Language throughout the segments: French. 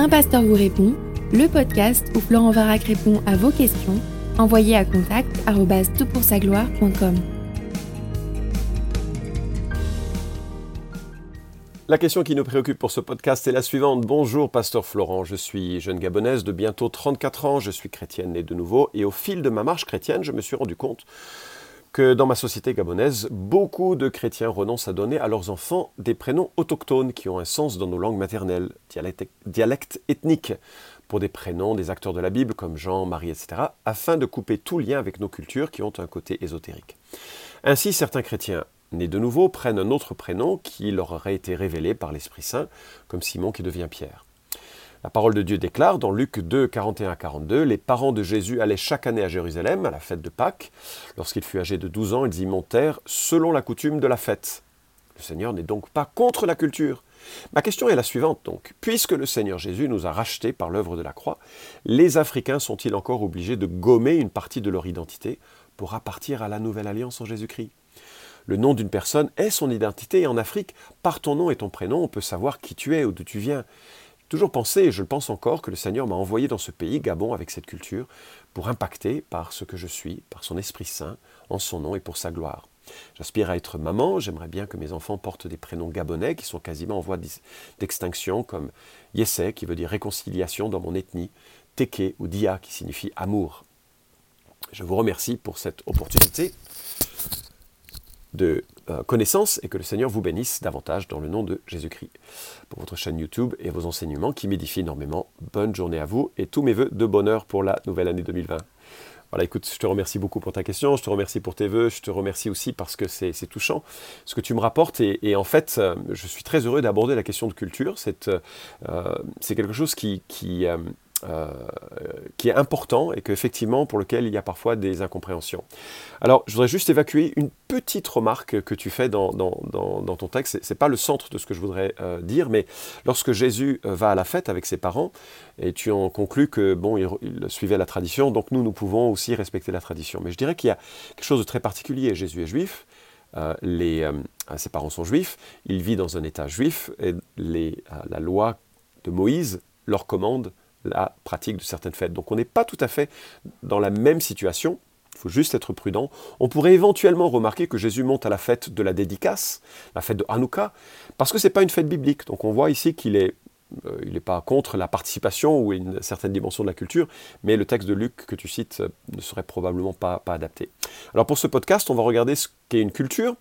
Un pasteur vous répond, le podcast où Florent Varac répond à vos questions, envoyez à contact gloire.com La question qui nous préoccupe pour ce podcast est la suivante. Bonjour, pasteur Florent. Je suis jeune gabonaise de bientôt 34 ans. Je suis chrétienne née de nouveau. Et au fil de ma marche chrétienne, je me suis rendu compte dans ma société gabonaise, beaucoup de chrétiens renoncent à donner à leurs enfants des prénoms autochtones qui ont un sens dans nos langues maternelles, dialectes ethniques, pour des prénoms des acteurs de la Bible comme Jean, Marie, etc., afin de couper tout lien avec nos cultures qui ont un côté ésotérique. Ainsi, certains chrétiens nés de nouveau prennent un autre prénom qui leur aurait été révélé par l'Esprit Saint, comme Simon qui devient Pierre. La parole de Dieu déclare dans Luc 2, 41 à 42, Les parents de Jésus allaient chaque année à Jérusalem, à la fête de Pâques. Lorsqu'il fut âgé de 12 ans, ils y montèrent selon la coutume de la fête. Le Seigneur n'est donc pas contre la culture. Ma question est la suivante donc. Puisque le Seigneur Jésus nous a rachetés par l'œuvre de la croix, les Africains sont-ils encore obligés de gommer une partie de leur identité pour appartir à la nouvelle alliance en Jésus-Christ? Le nom d'une personne est son identité et en Afrique, par ton nom et ton prénom, on peut savoir qui tu es ou d'où tu viens toujours pensé, et je le pense encore, que le Seigneur m'a envoyé dans ce pays, Gabon, avec cette culture, pour impacter par ce que je suis, par son Esprit Saint, en son nom et pour sa gloire. J'aspire à être maman, j'aimerais bien que mes enfants portent des prénoms gabonais qui sont quasiment en voie d'extinction, comme Yessé, qui veut dire réconciliation dans mon ethnie, Teke ou Dia, qui signifie amour. Je vous remercie pour cette opportunité de connaissance et que le Seigneur vous bénisse davantage dans le nom de Jésus-Christ. Pour votre chaîne YouTube et vos enseignements qui m'édifient énormément, bonne journée à vous et tous mes voeux de bonheur pour la nouvelle année 2020. Voilà, écoute, je te remercie beaucoup pour ta question, je te remercie pour tes voeux, je te remercie aussi parce que c'est touchant ce que tu me rapportes et, en fait, euh, je suis très heureux d'aborder la question de culture. C'est euh, quelque chose qui, euh, qui est important et qu'effectivement pour lequel il y a parfois des incompréhensions. Alors je voudrais juste évacuer une petite remarque que tu fais dans, ton texte. Ce n'est pas le centre de ce que je voudrais euh, dire, mais lorsque Jésus euh, va à la fête avec ses parents, et tu en conclus que bon, il, suivait la tradition, donc nous, nous pouvons aussi respecter la tradition. Mais je dirais qu'il y a quelque chose de très particulier. Jésus est juif, ses parents sont juifs, il vit dans un état juif, et la loi de Moïse leur commande la pratique de certaines fêtes. Donc on n'est pas tout à fait dans la même situation. Il faut juste être prudent. On pourrait éventuellement remarquer que Jésus monte à la fête de la dédicace, la fête de Hanouka, parce que ce n'est pas une fête biblique. Donc on voit ici qu'il est euh, il n'est pas contre la participation ou une certaine dimension de la culture, mais le texte de Luc que tu cites euh, ne serait probablement pas, adapté. Alors pour ce podcast, on va regarder ce qu'est une culture.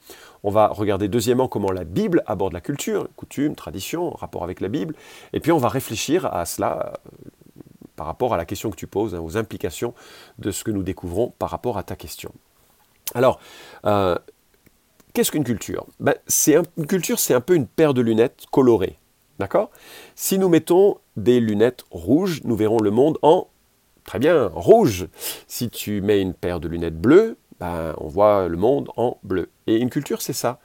On va regarder deuxièmement comment la Bible aborde la culture, coutume, tradition, rapport avec la Bible. Et puis on va réfléchir à cela euh, par rapport à la question que tu poses, hein, aux implications de ce que nous découvrons par rapport à ta question. Alors, qu'est-ce qu'une culture? Ben, Une culture, c'est un peu une paire de lunettes colorées. D'accord? Si nous mettons des lunettes rouges, nous verrons le monde en, très bien, rouge. Si tu mets une paire de lunettes bleues, ben, on voit le monde en bleu. Et une culture, c'est ça.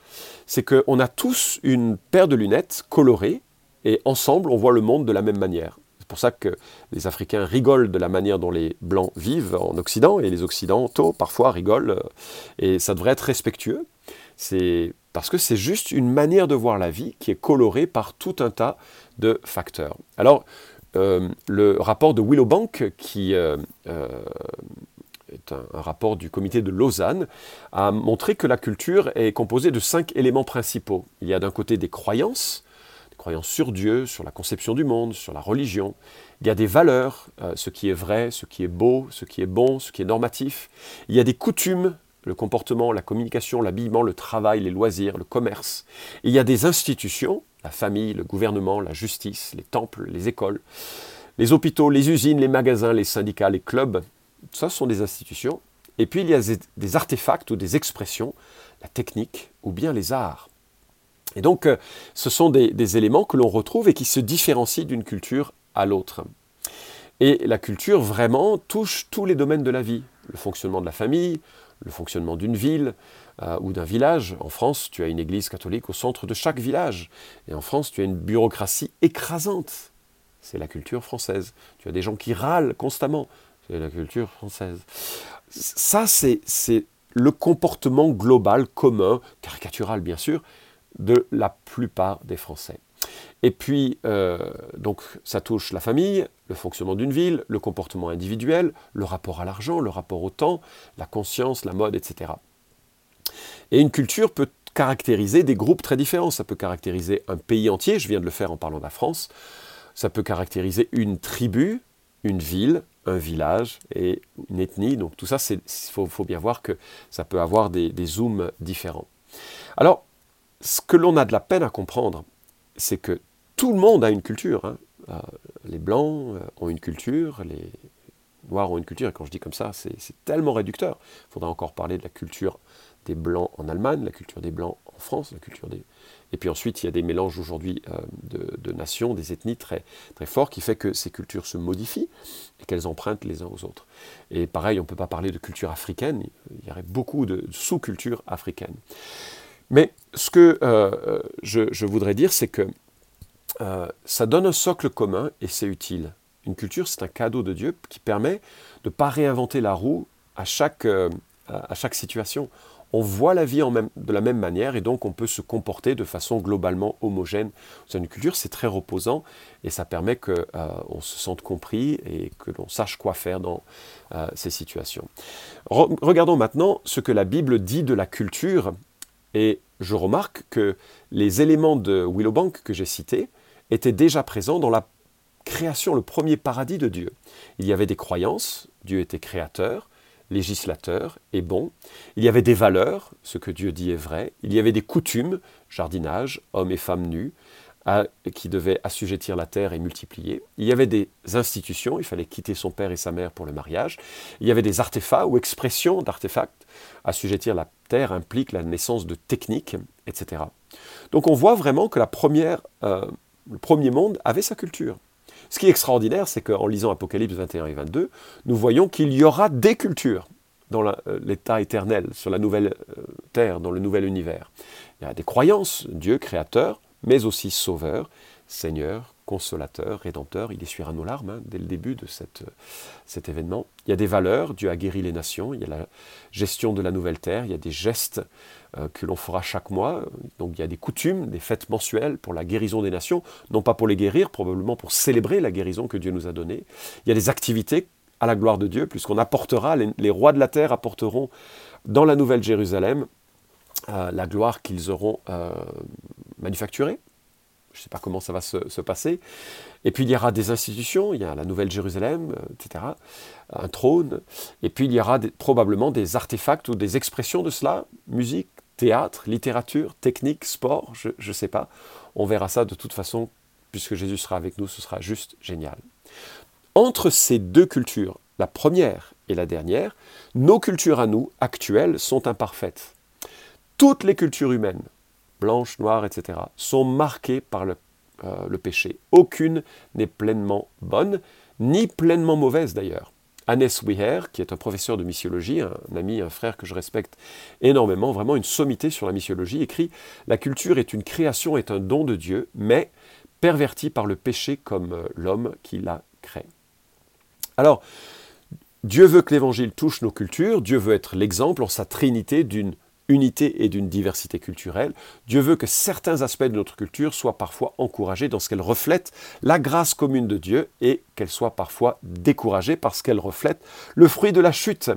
C'est qu'on a tous une paire de lunettes colorées, et ensemble, on voit le monde de la même manière. C'est pour ça que les Africains rigolent de la manière dont les Blancs vivent en Occident, et les Occidentaux, parfois, rigolent, et ça devrait être respectueux. C'est parce que c'est juste une manière de voir la vie qui est colorée par tout un tas de facteurs. Alors, euh, le rapport de Willow Bank, qui euh, euh, est un, rapport du comité de Lausanne, a montré que la culture est composée de cinq éléments principaux. Il y a d'un côté des croyances, des croyances sur Dieu, sur la conception du monde, sur la religion. Il y a des valeurs, ce qui est vrai, ce qui est beau, ce qui est bon, ce qui est normatif. Il y a des coutumes, le comportement, la communication, l'habillement, le travail, les loisirs, le commerce. il y a des institutions, la famille, le gouvernement, la justice, les temples, les écoles, les hôpitaux, les usines, les magasins, les syndicats, les clubs. Ça sont des institutions. Et puis il y a des artefacts ou des expressions, la technique ou bien les arts. Et donc euh, ce sont des éléments que l'on retrouve et qui se différencient d'une culture à l'autre. Et la culture vraiment touche tous les domaines de la vie. Le fonctionnement de la famille, le fonctionnement d'une ville euh, ou d'un village. En France, tu as une église catholique au centre de chaque village. Et en France, tu as une bureaucratie écrasante. C'est la culture française. Tu as des gens qui râlent constamment. C'est la culture française. Ça, c'est le comportement global, commun, caricatural bien sûr, de la plupart des Français. Et puis, euh, donc, ça touche la famille, le fonctionnement d'une ville, le comportement individuel, le rapport à l'argent, le rapport au temps, la conscience, la mode, etc. Et une culture peut caractériser des groupes très différents. Ça peut caractériser un pays entier, je viens de le faire en parlant de la France. Ça peut caractériser une tribu, une ville, un village et une ethnie. Donc tout ça, il faut, bien voir que ça peut avoir des, zooms différents. Alors, ce que l'on a de la peine à comprendre, c'est que tout le monde a une culture. Hein. Euh, les blancs euh, ont une culture, les noirs ont une culture. Et quand je dis comme ça, c'est tellement réducteur. Il faudra encore parler de la culture des blancs en Allemagne, la culture des blancs en France, la culture des, et puis ensuite, il y a des mélanges aujourd'hui euh, de, nations, des ethnies très, très forts, qui fait que ces cultures se modifient et qu'elles empruntent les uns aux autres. Et pareil, on ne peut pas parler de culture africaine, il y aurait beaucoup de sous-cultures africaines. Mais ce que euh, je, voudrais dire, c'est que euh, ça donne un socle commun et c'est utile. Une culture, c'est un cadeau de Dieu qui permet de ne pas réinventer la roue à chaque, à chaque situation on voit la vie de la même manière et donc on peut se comporter de façon globalement homogène. C'est une culture, c'est très reposant et ça permet qu'on euh, se sente compris et que l'on sache quoi faire dans euh, ces situations. regardons maintenant ce que la Bible dit de la culture et je remarque que les éléments de Willowbank que j'ai cités étaient déjà présents dans la création, le premier paradis de Dieu. Il y avait des croyances, Dieu était créateur, législateur et bon. Il y avait des valeurs, ce que Dieu dit est vrai. Il y avait des coutumes, jardinage, hommes et femmes nus, qui devaient assujettir la terre et multiplier. Il y avait des institutions, il fallait quitter son père et sa mère pour le mariage. Il y avait des artefacts ou expressions d'artefacts. Assujettir la terre implique la naissance de techniques, etc. Donc on voit vraiment que la première, euh, le premier monde avait sa culture. Ce qui est extraordinaire, c'est qu'en lisant Apocalypse 21 et 22, nous voyons qu'il y aura des cultures dans euh, l'état éternel, sur la nouvelle euh, terre, dans le nouvel univers. Il y a des croyances, Dieu créateur, mais aussi sauveur, Seigneur, consolateur, rédempteur. Il essuiera nos larmes hein, dès le début de cette, cet événement. Il y a des valeurs, Dieu a guéri les nations, il y a la gestion de la nouvelle terre, il y a des gestes euh, que l'on fera chaque mois. Donc il y a des coutumes, des fêtes mensuelles pour la guérison des nations, non pas pour les guérir, probablement pour célébrer la guérison que Dieu nous a donnée. Il y a des activités à la gloire de Dieu, puisqu'on apportera, les, rois de la terre apporteront dans la Nouvelle Jérusalem euh, la gloire qu'ils auront euh, manufacturée. Je ne sais pas comment ça va se, passer. Et puis il y aura des institutions, il y a la Nouvelle Jérusalem, etc., un trône, et puis il y aura probablement des artefacts ou des expressions de cela, musique, théâtre, littérature, technique, sport, je ne sais pas. On verra ça de toute façon, puisque Jésus sera avec nous, ce sera juste génial. Entre ces deux cultures, la première et la dernière, nos cultures à nous, actuelles, sont imparfaites. Toutes les cultures humaines, blanches, noires, etc., sont marquées par le, euh, le péché. Aucune n'est pleinement bonne, ni pleinement mauvaise d'ailleurs. Hannes Wiher, qui est un professeur de missiologie, un ami, un frère que je respecte énormément, vraiment une sommité sur la missiologie, écrit La culture est une création, est un don de Dieu, mais pervertie par le péché comme euh, l'homme qui la crée. Alors, Dieu veut que l'évangile touche nos cultures, Dieu veut être l'exemple en sa trinité d'une unité et d'une diversité culturelle. Dieu veut que certains aspects de notre culture soient parfois encouragés dans ce qu'elle reflète la grâce commune de Dieu et qu'elle soit parfois découragée parce qu'elle reflète le fruit de la chute.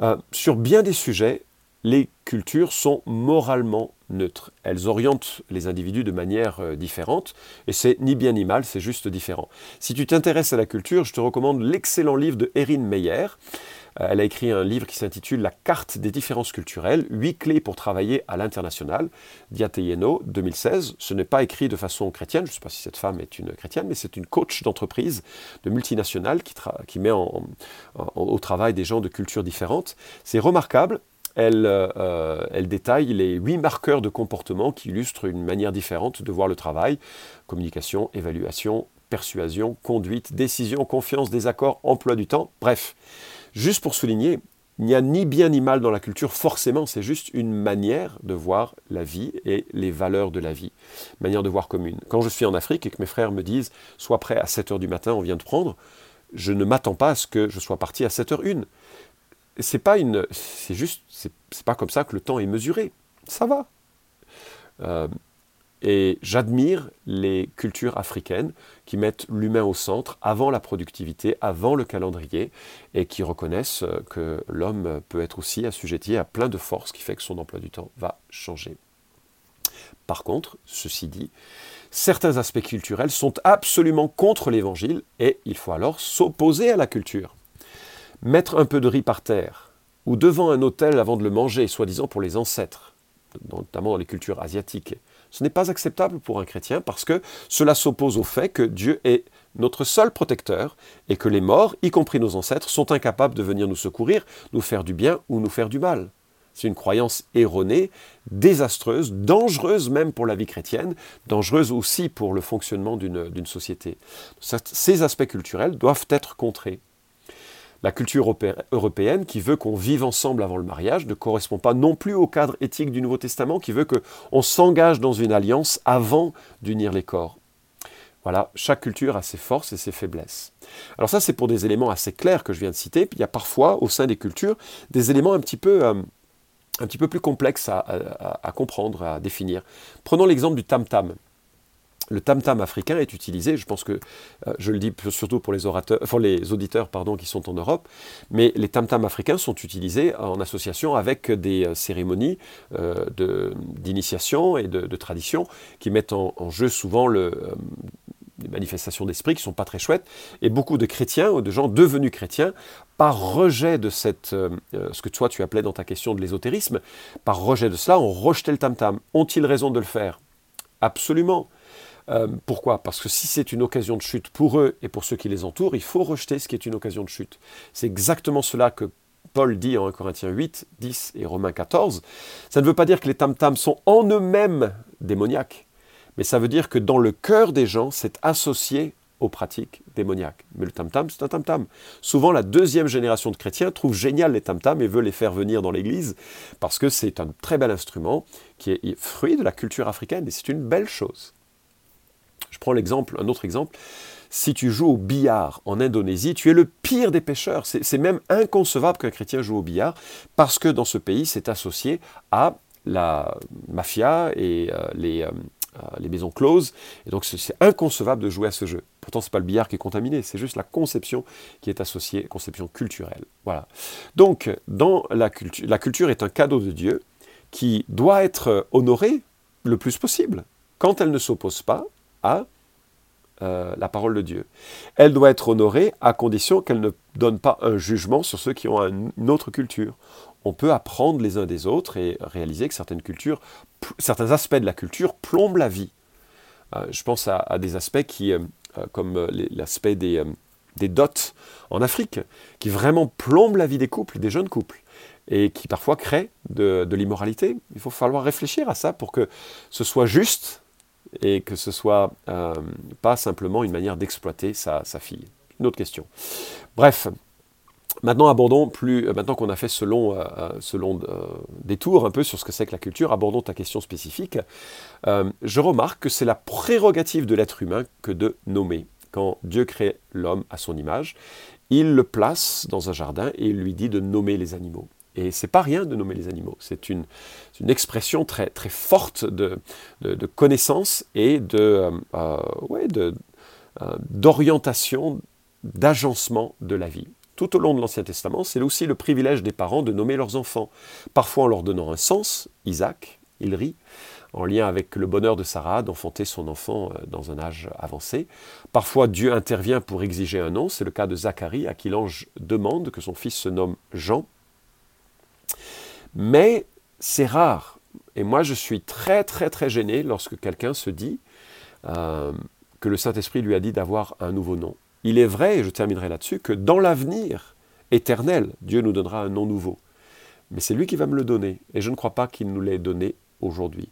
Euh, sur bien des sujets, les cultures sont moralement neutres. Elles orientent les individus de manière euh, différente, et c'est ni bien ni mal, c'est juste différent. Si tu t'intéresses à la culture, je te recommande l'excellent livre de Erin Meyer, elle a écrit un livre qui s'intitule La carte des différences culturelles, huit clés pour travailler à l'international, Diateyeno, 2016. Ce n'est pas écrit de façon chrétienne, je ne sais pas si cette femme est une chrétienne, mais c'est une coach d'entreprise, de multinationale, qui, met au travail des gens de cultures différentes. C'est remarquable. Elle, euh, elle, détaille les huit marqueurs de comportement qui illustrent une manière différente de voir le travail communication, évaluation, persuasion, conduite, décision, confiance, désaccord, emploi du temps, bref. Juste pour souligner, il n'y a ni bien ni mal dans la culture, forcément, c'est juste une manière de voir la vie et les valeurs de la vie, manière de voir commune. Quand je suis en Afrique et que mes frères me disent Sois prêt à 7h du matin, on vient de prendre, je ne m'attends pas à ce que je sois parti à 7h01. C'est pas une. C'est juste. C'est pas comme ça que le temps est mesuré. Ça va. Euh, Et j'admire les cultures africaines qui mettent l'humain au centre avant la productivité, avant le calendrier, et qui reconnaissent euh, que l'homme peut être aussi assujetti à plein de forces qui fait que son emploi du temps va changer. Par contre, ceci dit, certains aspects culturels sont absolument contre l'évangile et il faut alors s'opposer à la culture. Mettre un peu de riz par terre, ou devant un autel avant de le manger, soi-disant pour les ancêtres, notamment dans les cultures asiatiques, ce n'est pas acceptable pour un chrétien parce que cela s'oppose au fait que Dieu est notre seul protecteur et que les morts, y compris nos ancêtres, sont incapables de venir nous secourir, nous faire du bien ou nous faire du mal. C'est une croyance erronée, désastreuse, dangereuse même pour la vie chrétienne, dangereuse aussi pour le fonctionnement d'une société. Ces aspects culturels doivent être contrés. La culture européenne, qui veut qu'on vive ensemble avant le mariage, ne correspond pas non plus au cadre éthique du Nouveau Testament, qui veut qu'on s'engage dans une alliance avant d'unir les corps. Voilà, chaque culture a ses forces et ses faiblesses. Alors ça, c'est pour des éléments assez clairs que je viens de citer. Puis il y a parfois, au sein des cultures, des éléments un petit peu, euh, plus complexes à, à comprendre, à définir. Prenons l'exemple du tam-tam le tam-tam africain est utilisé, je pense que euh, je le dis surtout pour les, orateurs, les auditeurs pardon, qui sont en Europe, mais les tam-tams africains sont utilisés en association avec des euh, cérémonies euh, d'initiation et de, tradition qui mettent en, jeu souvent des manifestations d'esprit qui ne sont pas très chouettes, et beaucoup de chrétiens ou de gens devenus chrétiens, par rejet de cette, ce que toi tu appelais dans ta question de l'ésotérisme, par rejet de cela, ont rejeté le tam-tam. Ont-ils raison de le faire? Absolument. Euh, pourquoi? Parce que si c'est une occasion de chute pour eux et pour ceux qui les entourent, il faut rejeter ce qui est une occasion de chute. C'est exactement cela que Paul dit en 1 Corinthiens 8, 10 et Romains 14. Ça ne veut pas dire que les tam-tams sont en eux-mêmes démoniaques, mais ça veut dire que dans le cœur des gens, c'est associé aux pratiques démoniaques. Mais le tam-tam, c'est un tam-tam. Souvent, la deuxième génération de chrétiens trouve génial les tam-tams et veut les faire venir dans l'Église parce que c'est un très bel instrument qui est fruit de la culture africaine et c'est une belle chose. Je prends l'exemple, un autre exemple. Si tu joues au billard en Indonésie, tu es le pire des pêcheurs. C'est même inconcevable qu'un chrétien joue au billard parce que dans ce pays, c'est associé à la mafia et euh, les, euh, euh, les, maisons closes. Et donc c'est inconcevable de jouer à ce jeu. Pourtant, ce n'est pas le billard qui est contaminé, c'est juste la conception qui est associée, conception culturelle. Voilà. Donc, dans la culture, la culture est un cadeau de Dieu qui doit être honoré le plus possible. Quand elle ne s'oppose pas à euh, la parole de Dieu. Elle doit être honorée à condition qu'elle ne donne pas un jugement sur ceux qui ont une autre culture. On peut apprendre les uns des autres et réaliser que certaines cultures, certains aspects de la culture plombent la vie. Euh, je pense à, des aspects qui, euh, comme l'aspect des, des dots en Afrique, qui vraiment plombent la vie des couples, des jeunes couples et qui parfois créent de, de l'immoralité. Il faut falloir réfléchir à ça pour que ce soit juste et que ce soit euh, pas simplement une manière d'exploiter sa, fille. Une autre question. Bref, maintenant abordons plus, euh, maintenant qu'on a fait ce long, euh, détour un peu sur ce que c'est que la culture, abordons ta question spécifique. je remarque que c'est la prérogative de l'être humain que de nommer. Quand Dieu crée l'homme à son image, il le place dans un jardin et il lui dit de nommer les animaux. Et c'est pas rien de nommer les animaux. C'est une, expression très, forte de, connaissance et euh, euh, euh, d'orientation, d'agencement de la vie. Tout au long de l'Ancien Testament, c'est aussi le privilège des parents de nommer leurs enfants, parfois en leur donnant un sens, Isaac, il rit, en lien avec le bonheur de Sarah d'enfanter son enfant dans un âge avancé. Parfois Dieu intervient pour exiger un nom, c'est le cas de Zacharie à qui l'ange demande que son fils se nomme Jean. Mais c'est rare. Et moi, je suis très, très, très gêné lorsque quelqu'un se dit euh, que le Saint-Esprit lui a dit d'avoir un nouveau nom. Il est vrai, et je terminerai là-dessus, que dans l'avenir éternel, Dieu nous donnera un nom nouveau. Mais c'est lui qui va me le donner. Et je ne crois pas qu'il nous l'ait donné aujourd'hui.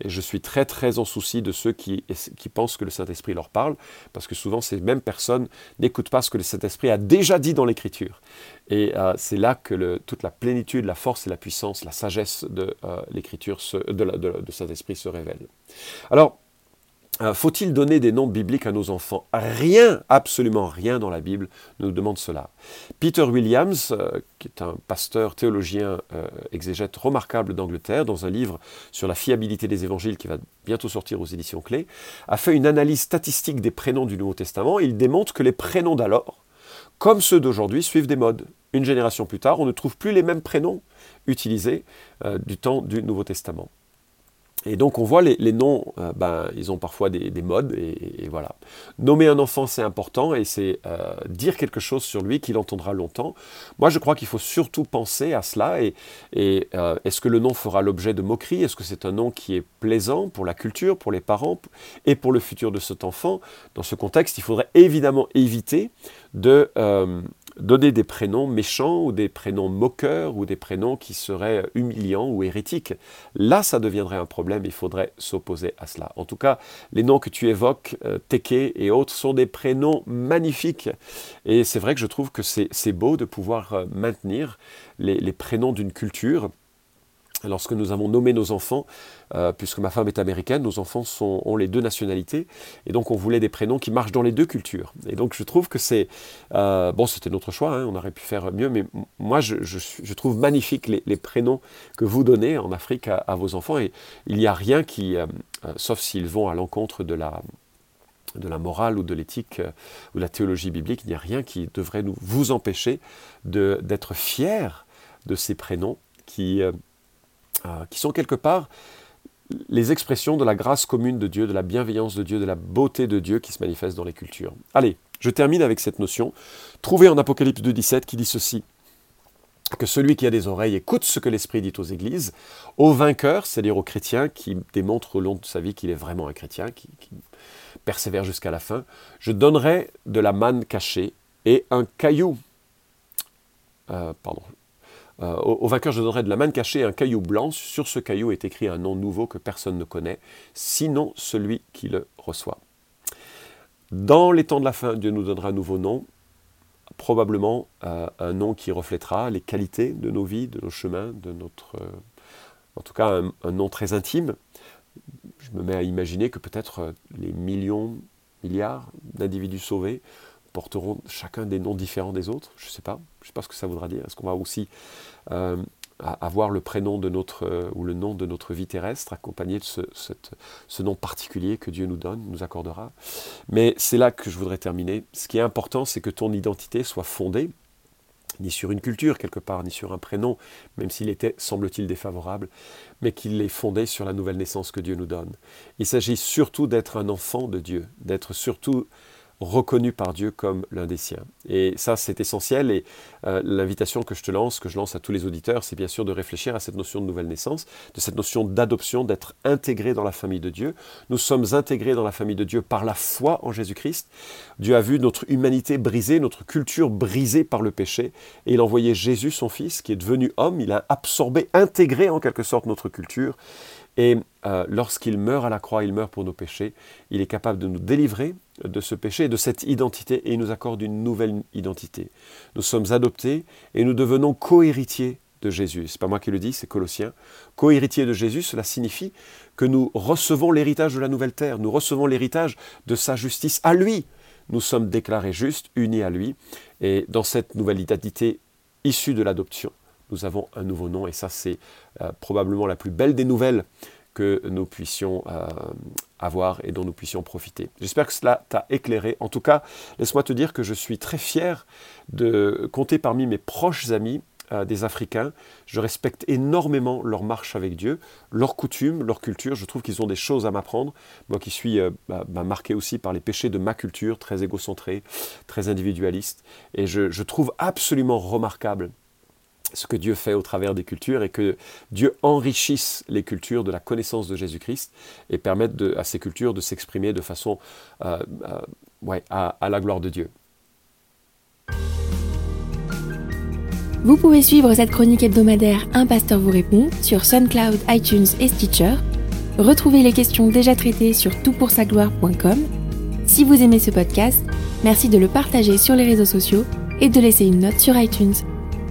Et je suis très très en souci de ceux qui, pensent que le Saint-Esprit leur parle, parce que souvent ces mêmes personnes n'écoutent pas ce que le Saint-Esprit a déjà dit dans l'Écriture. Et euh, c'est là que toute la plénitude, la force et la puissance, la sagesse de euh, l'Écriture, de, de, Saint-Esprit se révèle. Alors, faut-il donner des noms bibliques à nos enfants? Rien, absolument rien dans la Bible ne nous demande cela. Peter Williams, euh, qui est un pasteur théologien euh, exégète remarquable d'Angleterre, dans un livre sur la fiabilité des évangiles qui va bientôt sortir aux éditions clés, a fait une analyse statistique des prénoms du Nouveau Testament. il démontre que les prénoms d'alors, comme ceux d'aujourd'hui, suivent des modes. Une génération plus tard, on ne trouve plus les mêmes prénoms utilisés du temps du Nouveau Testament. Et donc on voit les, noms, euh, ben, ils ont parfois des, modes, et, voilà. Nommer un enfant, c'est important, et c'est euh, dire quelque chose sur lui qu'il entendra longtemps. Moi, je crois qu'il faut surtout penser à cela, et, euh, est-ce que le nom fera l'objet de moqueries? Est-ce que c'est un nom qui est plaisant pour la culture, pour les parents, et pour le futur de cet enfant? Dans ce contexte, il faudrait évidemment éviter de donner des prénoms méchants ou des prénoms moqueurs ou des prénoms qui seraient humiliants ou hérétiques. Là, ça deviendrait un problème, il faudrait s'opposer à cela. En tout cas, les noms que tu évoques, euh, Teke et autres, sont des prénoms magnifiques. Et c'est vrai que je trouve que c'est beau de pouvoir euh, maintenir les prénoms d'une culture lorsque nous avons nommé nos enfants, euh, puisque ma femme est américaine, nos enfants ont les deux nationalités, et donc on voulait des prénoms qui marchent dans les deux cultures. Et donc je trouve que c'est... Euh, bon, c'était notre choix, hein, on aurait pu faire mieux, mais moi je, trouve magnifique les, prénoms que vous donnez en Afrique à, vos enfants, et il n'y a rien qui, euh, sauf s'ils vont à l'encontre de la de la morale ou de l'éthique ou de la théologie biblique, il n'y a rien qui devrait nous, vous empêcher d'être fiers de ces prénoms qui, qui sont quelque part les expressions de la grâce commune de Dieu, de la bienveillance de Dieu, de la beauté de Dieu qui se manifeste dans les cultures. Allez, je termine avec cette notion, trouvée en Apocalypse 2.17, qui dit ceci que celui qui a des oreilles écoute ce que l'Esprit dit aux églises, aux vainqueurs, c'est-à-dire aux chrétiens qui démontrent au long de sa vie qu'il est vraiment un chrétien, qui, persévère jusqu'à la fin, je donnerai de la manne cachée et un caillou. Euh, pardon, euh, au, vainqueur, je donnerai de la main cachée un caillou blanc. Sur ce caillou est écrit un nom nouveau que personne ne connaît, sinon celui qui le reçoit. Dans les temps de la fin, Dieu nous donnera un nouveau nom, probablement euh, un nom qui reflètera les qualités de nos vies, de nos chemins, de notre, euh, en tout cas un, nom très intime. Je me mets à imaginer que peut-être les millions, milliards d'individus sauvés porteront chacun des noms différents des autres. Je ne sais pas. Je sais pas ce que ça voudra dire. Est-ce qu'on va aussi euh, avoir le prénom de notre euh, ou le nom de notre vie terrestre accompagné de ce, nom particulier que Dieu nous donne, nous accordera? Mais c'est là que je voudrais terminer. Ce qui est important, c'est que ton identité soit fondée ni sur une culture quelque part, ni sur un prénom, même s'il était, semble-t-il, défavorable, mais qu'il est fondé sur la nouvelle naissance que Dieu nous donne. Il s'agit surtout d'être un enfant de Dieu, d'être surtout reconnu par Dieu comme l'un des siens. Et ça, c'est essentiel. Et euh, l'invitation que je te lance, que je lance à tous les auditeurs, c'est bien sûr de réfléchir à cette notion de nouvelle naissance, de cette notion d'adoption, d'être intégré dans la famille de Dieu. Nous sommes intégrés dans la famille de Dieu par la foi en Jésus-Christ. Dieu a vu notre humanité brisée, notre culture brisée par le péché, et il a envoyé Jésus, son Fils, qui est devenu homme. Il a absorbé, intégré en quelque sorte notre culture. Et euh, lorsqu'il meurt à la croix, il meurt pour nos péchés. Il est capable de nous délivrer de ce péché, de cette identité, et il nous accorde une nouvelle identité. Nous sommes adoptés et nous devenons co-héritiers de Jésus. C'est pas moi qui le dis, c'est Colossiens. Co-héritiers de Jésus, cela signifie que nous recevons l'héritage de la nouvelle terre, nous recevons l'héritage de sa justice à lui. Nous sommes déclarés justes, unis à lui, et dans cette nouvelle identité issue de l'adoption, nous avons un nouveau nom, et ça c'est euh, probablement la plus belle des nouvelles que nous puissions euh, avoir et dont nous puissions profiter. J'espère que cela t'a éclairé. En tout cas, laisse-moi te dire que je suis très fier de compter parmi mes proches amis euh, des Africains. Je respecte énormément leur marche avec Dieu, leurs coutumes, leur culture. Je trouve qu'ils ont des choses à m'apprendre. Moi qui suis bah, bah, marqué aussi par les péchés de ma culture, très égocentré, très individualiste. Et je trouve absolument remarquable ce que Dieu fait au travers des cultures et que Dieu enrichisse les cultures de la connaissance de Jésus-Christ et permette à ces cultures de s'exprimer de façon euh, euh, à, à la gloire de Dieu. Vous pouvez suivre cette chronique hebdomadaire Un pasteur vous répond sur SoundCloud, iTunes et Stitcher. Retrouvez les questions déjà traitées sur toutpoursagloire.com. Si vous aimez ce podcast, merci de le partager sur les réseaux sociaux et de laisser une note sur iTunes.